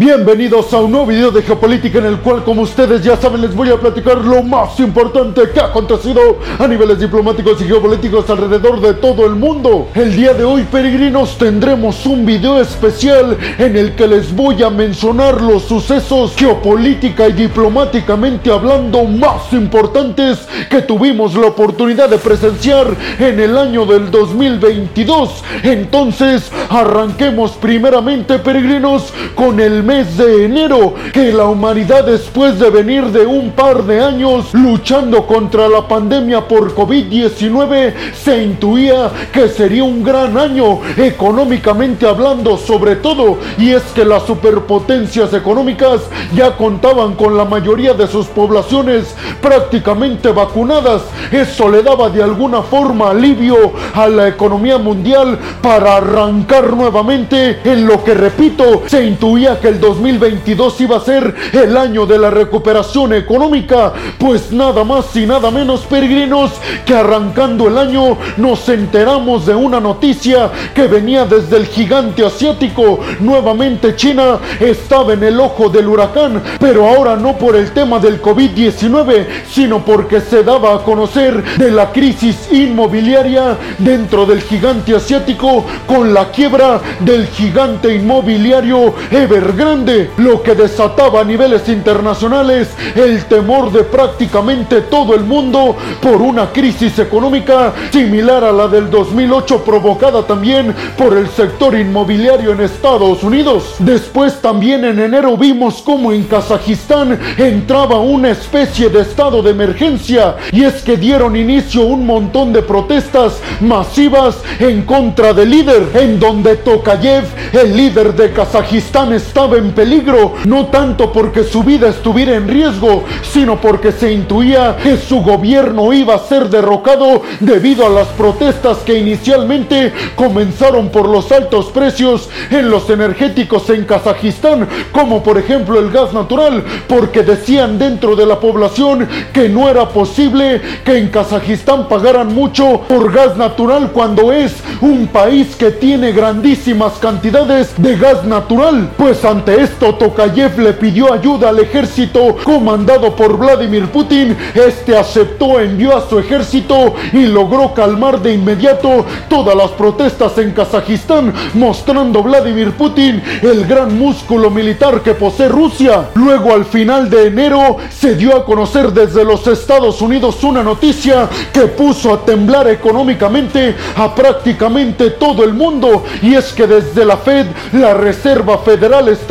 Bienvenidos a un nuevo video de geopolítica en el cual, como ustedes ya saben, les voy a platicar lo más importante que ha acontecido a niveles diplomáticos y geopolíticos alrededor de todo el mundo. El día de hoy, peregrinos, tendremos un video especial en el que les voy a mencionar los sucesos geopolítica y diplomáticamente hablando más importantes que tuvimos la oportunidad de presenciar en el año del 2022. Entonces, arranquemos primeramente, peregrinos, con el mes de enero, que la humanidad después de venir de un par de años luchando contra la pandemia por COVID-19, se intuía que sería un gran año económicamente hablando sobre todo, y es que las superpotencias económicas ya contaban con la mayoría de sus poblaciones prácticamente vacunadas. Eso le daba de alguna forma alivio a la economía mundial para arrancar nuevamente en lo que repito, se intuía que el 2022 iba a ser el año de la recuperación económica, pues nada más y nada menos peregrinos que arrancando el año nos enteramos de una noticia que venía desde el gigante asiático. Nuevamente China estaba en el ojo del huracán, pero ahora no por el tema del COVID-19, sino porque se daba a conocer de la crisis inmobiliaria dentro del gigante asiático con la quiebra del gigante inmobiliario Evergrande, lo que desataba a niveles internacionales el temor de prácticamente todo el mundo por una crisis económica similar a la del 2008 provocada también por el sector inmobiliario en Estados Unidos. Después también en enero vimos como en Kazajistán entraba una especie de estado de emergencia y es que dieron inicio un montón de protestas masivas en contra del líder, en donde Tokayev, el líder de Kazajistán, estaba en peligro, no tanto porque su vida estuviera en riesgo, sino porque se intuía que su gobierno iba a ser derrocado debido a las protestas que inicialmente comenzaron por los altos precios en los energéticos en Kazajistán, como por ejemplo el gas natural, porque decían dentro de la población que no era posible que en Kazajistán pagaran mucho por gas natural cuando es un país que tiene grandísimas cantidades de gas natural. Pues ante esto Tokayev le pidió ayuda al ejército comandado por Vladimir Putin. Este aceptó, envió a su ejército y logró calmar de inmediato todas las protestas en Kazajistán, mostrando Vladimir Putin el gran músculo militar que posee Rusia. Luego al final de enero se dio a conocer desde los Estados Unidos una noticia que puso a temblar económicamente a prácticamente todo el mundo y es que desde la Fed, la Reserva Federal estadounidense,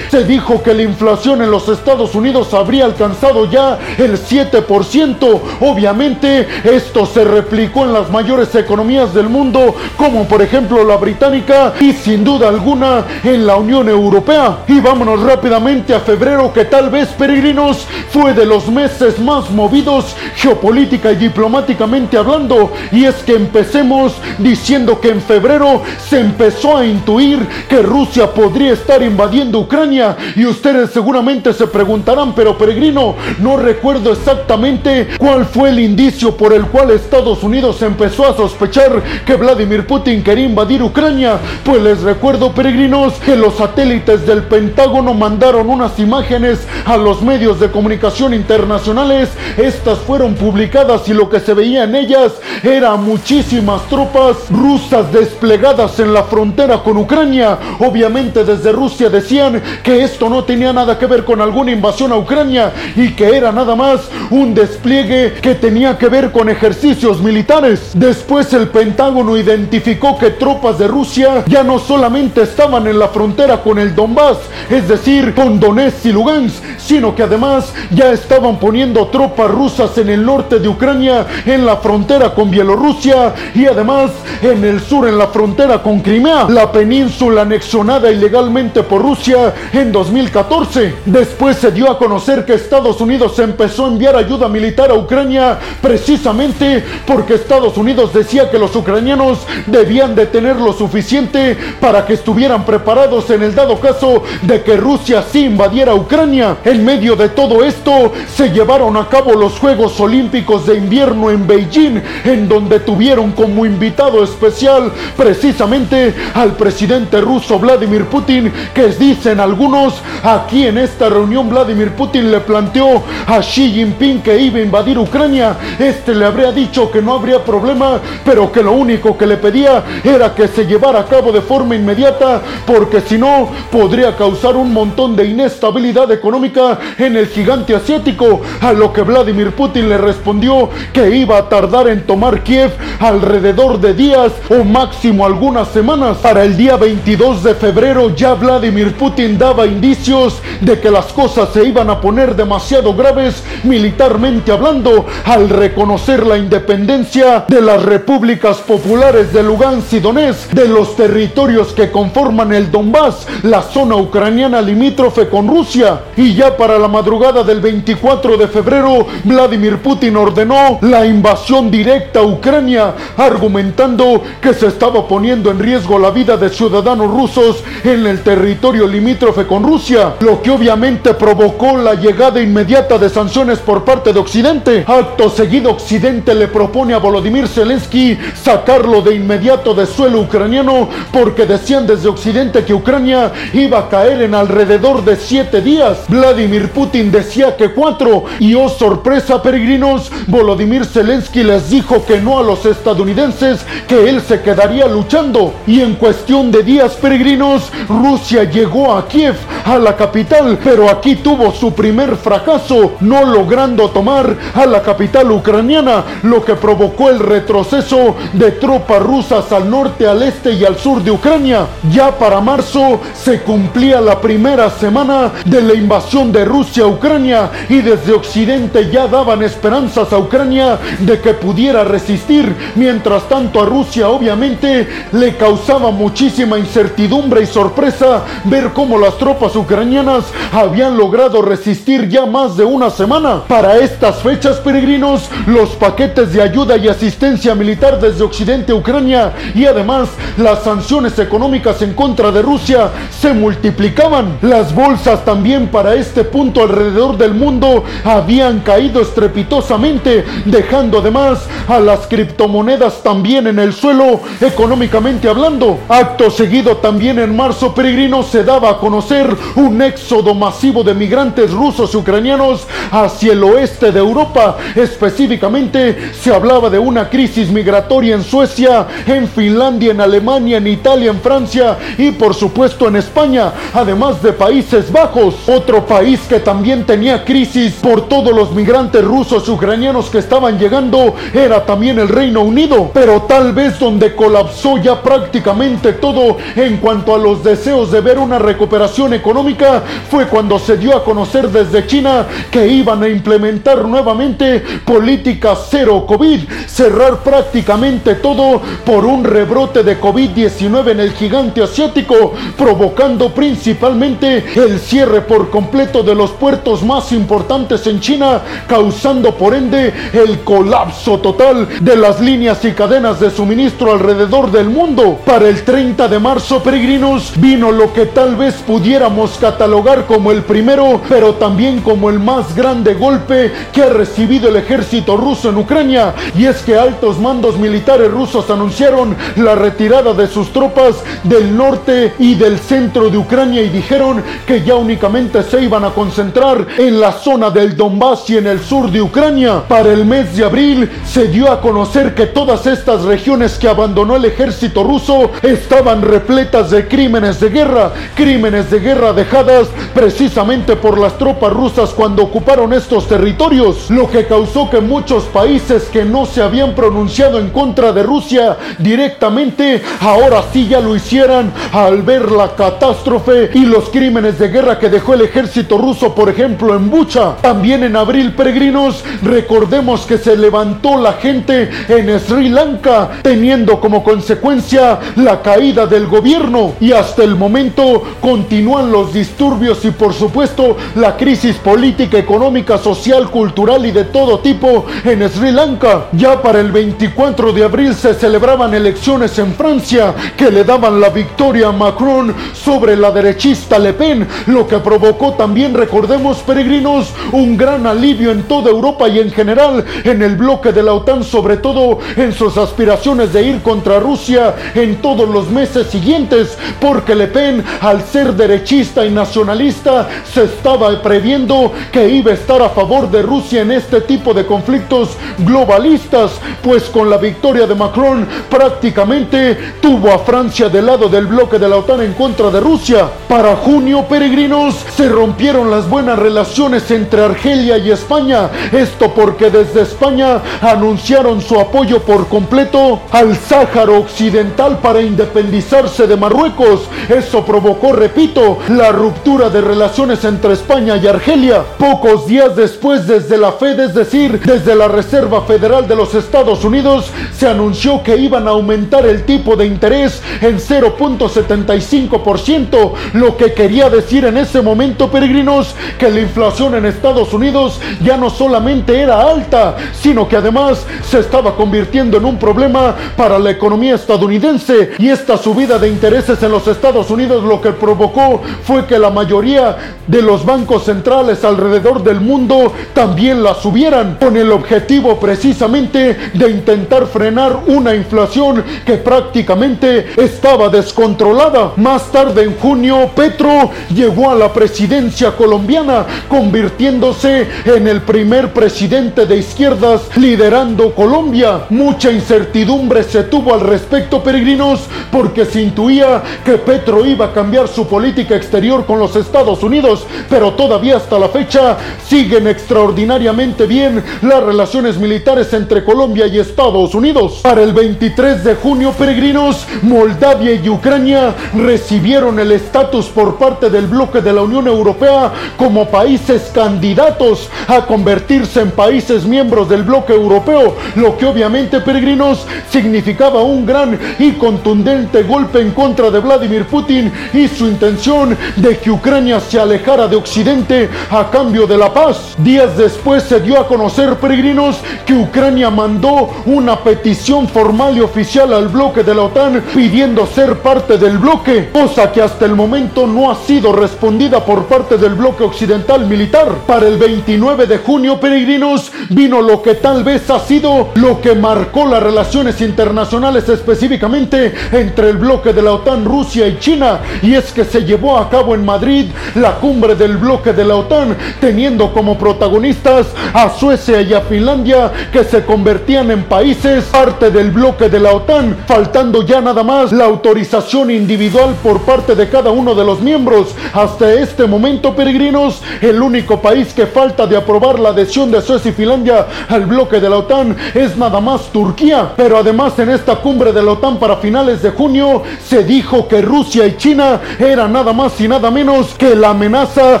se dijo que la inflación en los Estados Unidos habría alcanzado ya el 7%. Obviamente esto se replicó en las mayores economías del mundo como por ejemplo la británica y sin duda alguna en la Unión Europea. Y vámonos rápidamente a febrero que tal vez peregrinos fue de los meses más movidos geopolítica y diplomáticamente hablando. Y es que empecemos diciendo que en febrero se empezó a intuir que Rusia podría estar invadiendo Ucrania. Y ustedes seguramente se preguntarán, pero peregrino, no recuerdo exactamente cuál fue el indicio por el cual Estados Unidos empezó a sospechar que Vladimir Putin quería invadir Ucrania. Pues les recuerdo, peregrinos, que los satélites del Pentágono mandaron unas imágenes a los medios de comunicación internacionales. Estas fueron publicadas y lo que se veía en ellas era muchísimas tropas rusas desplegadas en la frontera con Ucrania. Obviamente desde Rusia decían que esto no tenía nada que ver con alguna invasión a Ucrania y que era nada más un despliegue que tenía que ver con ejercicios militares. Después el Pentágono identificó que tropas de Rusia ya no solamente estaban en la frontera con el Donbass, es decir, con Donetsk y Lugansk, sino que además ya estaban poniendo tropas rusas en el norte de Ucrania, en la frontera con Bielorrusia y además en el sur en la frontera con Crimea, la península anexionada ilegalmente por Rusia en 2014. Después se dio a conocer que Estados Unidos empezó a enviar ayuda militar a Ucrania precisamente porque Estados Unidos decía que los ucranianos debían de tener lo suficiente para que estuvieran preparados en el dado caso de que Rusia sí invadiera Ucrania. En medio de todo esto se llevaron a cabo los Juegos Olímpicos de Invierno en Beijing, en donde tuvieron como invitado especial precisamente al presidente ruso Vladimir Putin, que dicen algunos, aquí en esta reunión Vladimir Putin le planteó a Xi Jinping que iba a invadir Ucrania. Este le habría dicho que no habría problema, pero que lo único que le pedía era que se llevara a cabo de forma inmediata, porque si no podría causar un montón de inestabilidad económica en el gigante asiático, a lo que Vladimir Putin le respondió que iba a tardar en tomar Kiev alrededor de días o máximo algunas semanas. Para el día 22 de febrero ya Vladimir Putin daba indicios de que las cosas se iban a poner demasiado graves militarmente hablando al reconocer la independencia de las repúblicas populares de Lugansk y Donetsk, de los territorios que conforman el Donbass, la zona ucraniana limítrofe con Rusia. Y ya para la madrugada del 24 de febrero, Vladimir Putin ordenó la invasión directa a Ucrania, argumentando que se estaba poniendo en riesgo la vida de ciudadanos rusos en el territorio limítrofe con Rusia, lo que obviamente provocó la llegada inmediata de sanciones por parte de Occidente. Acto seguido, Occidente le propone a Volodymyr Zelensky sacarlo de inmediato de suelo ucraniano porque decían desde Occidente que Ucrania iba a caer en alrededor de siete días. Vladimir Putin decía que cuatro y oh sorpresa peregrinos, Volodymyr Zelensky les dijo que no a los estadounidenses, que él se quedaría luchando y en cuestión de días peregrinos, Rusia llegó a Kiev, a la capital, pero aquí tuvo su primer fracaso, no logrando tomar a la capital ucraniana, lo que provocó el retroceso de tropas rusas al norte, al este y al sur de Ucrania. Ya para marzo se cumplía la primera semana de la invasión de Rusia a Ucrania y desde Occidente ya daban esperanzas a Ucrania de que pudiera resistir. Mientras tanto a Rusia obviamente le causaba muchísima incertidumbre y sorpresa ver cómo las tropas ucranianas habían logrado resistir ya más de una semana. Para estas fechas peregrinos, los paquetes de ayuda y asistencia militar desde Occidente Ucrania y además las sanciones económicas en contra de Rusia se multiplicaban. Las bolsas también para este punto alrededor del mundo habían caído estrepitosamente, dejando además a las criptomonedas también en el suelo económicamente hablando. Acto seguido también en marzo peregrino se daba a conocer un éxodo masivo de migrantes rusos y ucranianos hacia el oeste de Europa. Específicamente se hablaba de una crisis migratoria en Suecia, en Finlandia, en Alemania, en Italia, en Francia y por supuesto en España, además de Países Bajos. Otro país que también tenía crisis por todos los migrantes rusos y ucranianos que estaban llegando era también el Reino Unido. Pero tal vez donde colapsó ya prácticamente todo en cuanto a los deseos de ver una recuperación económica fue cuando se dio a conocer desde China que iban a implementar nuevamente políticas cero COVID, cerrar prácticamente todo por un rebrote de COVID-19 en el gigante asiático, provocando principalmente el cierre por completo de los puertos más importantes en China, causando por ende el colapso total de las líneas y cadenas de suministro alrededor del mundo. Para el 30 de marzo, peregrinos, vino lo que tal vez pudiéramos catalogar como el primero, pero también como el más grande golpe que ha recibido el ejército ruso en Ucrania, y es que altos mandos militares rusos anunciaron la retirada de sus tropas del norte y del centro de Ucrania y dijeron que ya únicamente se iban a concentrar en la zona del Donbass y en el sur de Ucrania. Para el mes de abril se dio a conocer que todas estas regiones que abandonó el ejército ruso estaban repletas de crímenes de guerra, crímenes de guerra dejadas precisamente por las tropas rusas cuando ocuparon estos territorios, lo que causó que muchos países que no se habían pronunciado en contra de Rusia directamente, ahora sí ya lo hicieran al ver la catástrofe y los crímenes de guerra que dejó el ejército ruso, por ejemplo, en Bucha. También en abril, peregrinos, recordemos que se levantó la gente en Sri Lanka, teniendo como consecuencia la caída del gobierno y hasta el momento continúan los disturbios y por supuesto la crisis política, económica, social, cultural y de todo tipo en Sri Lanka. Ya para el 24 de abril se celebraban elecciones en Francia que le daban la victoria a Macron sobre la derechista Le Pen, lo que provocó también, recordemos peregrinos, un gran alivio en toda Europa y en general en el bloque de la OTAN, sobre todo en sus aspiraciones de ir contra Rusia en todos los meses siguientes, porque Le Pen, al ser derechista y nacionalista, se estaba previendo que iba a estar a favor de Rusia en este tipo de conflictos globalistas, pues con la victoria de Macron prácticamente tuvo a Francia del lado del bloque de la OTAN en contra de Rusia. Para junio, peregrinos, se rompieron las buenas relaciones entre Argelia y España. Esto porque desde España anunciaron su apoyo por completo al Sáhara Occidental para independizarse de Marruecos. Eso provocó, repito, la ruptura de relaciones entre España y Argelia. Pocos días después, desde la Fed, es decir, desde la Reserva Federal de los Estados Unidos, se anunció que iban a aumentar el tipo de interés en 0.75%, lo que quería decir en ese momento, peregrinos, que la inflación en Estados Unidos ya no solamente era alta, sino que además se estaba convirtiendo en un problema para la economía estadounidense y esta subida de intereses en los Estados Unidos lo que provocó fue que la mayoría de los bancos centrales alrededor del mundo también la subieran con el objetivo precisamente de intentar frenar una inflación que prácticamente estaba descontrolada. Más tarde en junio, Petro llegó a la presidencia colombiana, convirtiéndose en el primer presidente de izquierdas liderando Colombia. Mucha incertidumbre se tuvo al respecto, peregrinos, porque se intuía que Petro iba a cambiar su política exterior con los Estados Unidos, pero todavía hasta la fecha siguen extraordinariamente bien las relaciones militares entre Colombia y Estados Unidos. Para el 23 de junio, peregrinos, Moldavia y Ucrania recibieron el estatus por parte del bloque de la Unión Europea como países candidatos a convertirse en países miembros del bloque europeo, lo que obviamente, peregrinos, significaba un gran y contundente golpe en contra de Vladimir Putin y su intención de que Ucrania se alejara de Occidente a cambio de la paz. Días después se dio a conocer, peregrinos, que Ucrania mandó una petición formal y oficial al bloque de la OTAN pidiendo ser parte del bloque, cosa que hasta el momento no ha sido respondida por parte del bloque occidental militar. Para el 29 de junio, peregrinos, vino lo que tal vez ha sido lo que marcó las relaciones internacionales específicamente entre el bloque de la OTAN, Rusia y China, y es que se llevó a cabo en Madrid la cumbre del bloque de la OTAN, teniendo como protagonistas a Suecia y a Finlandia, que se convertían en países parte del bloque de la OTAN, faltando ya nada más la autorización individual por parte de cada uno de los miembros. Hasta este momento, peregrinos, el único país que falta de aprobar la adhesión de Suecia y Finlandia al bloque de la OTAN es nada más Turquía. Pero además en esta cumbre de la OTAN para finales de junio se dijo que Rusia y China eran nada más y nada menos que la amenaza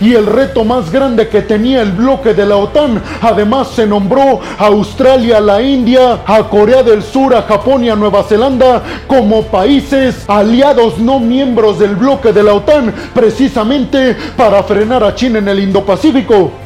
y el reto más grande que tenía el bloque de la OTAN. Además se nombró a Australia, la India, a Corea del Sur, a Japón y a Nueva Zelanda como países aliados no miembros del bloque de la OTAN, precisamente para frenar a China en el Indo-Pacífico.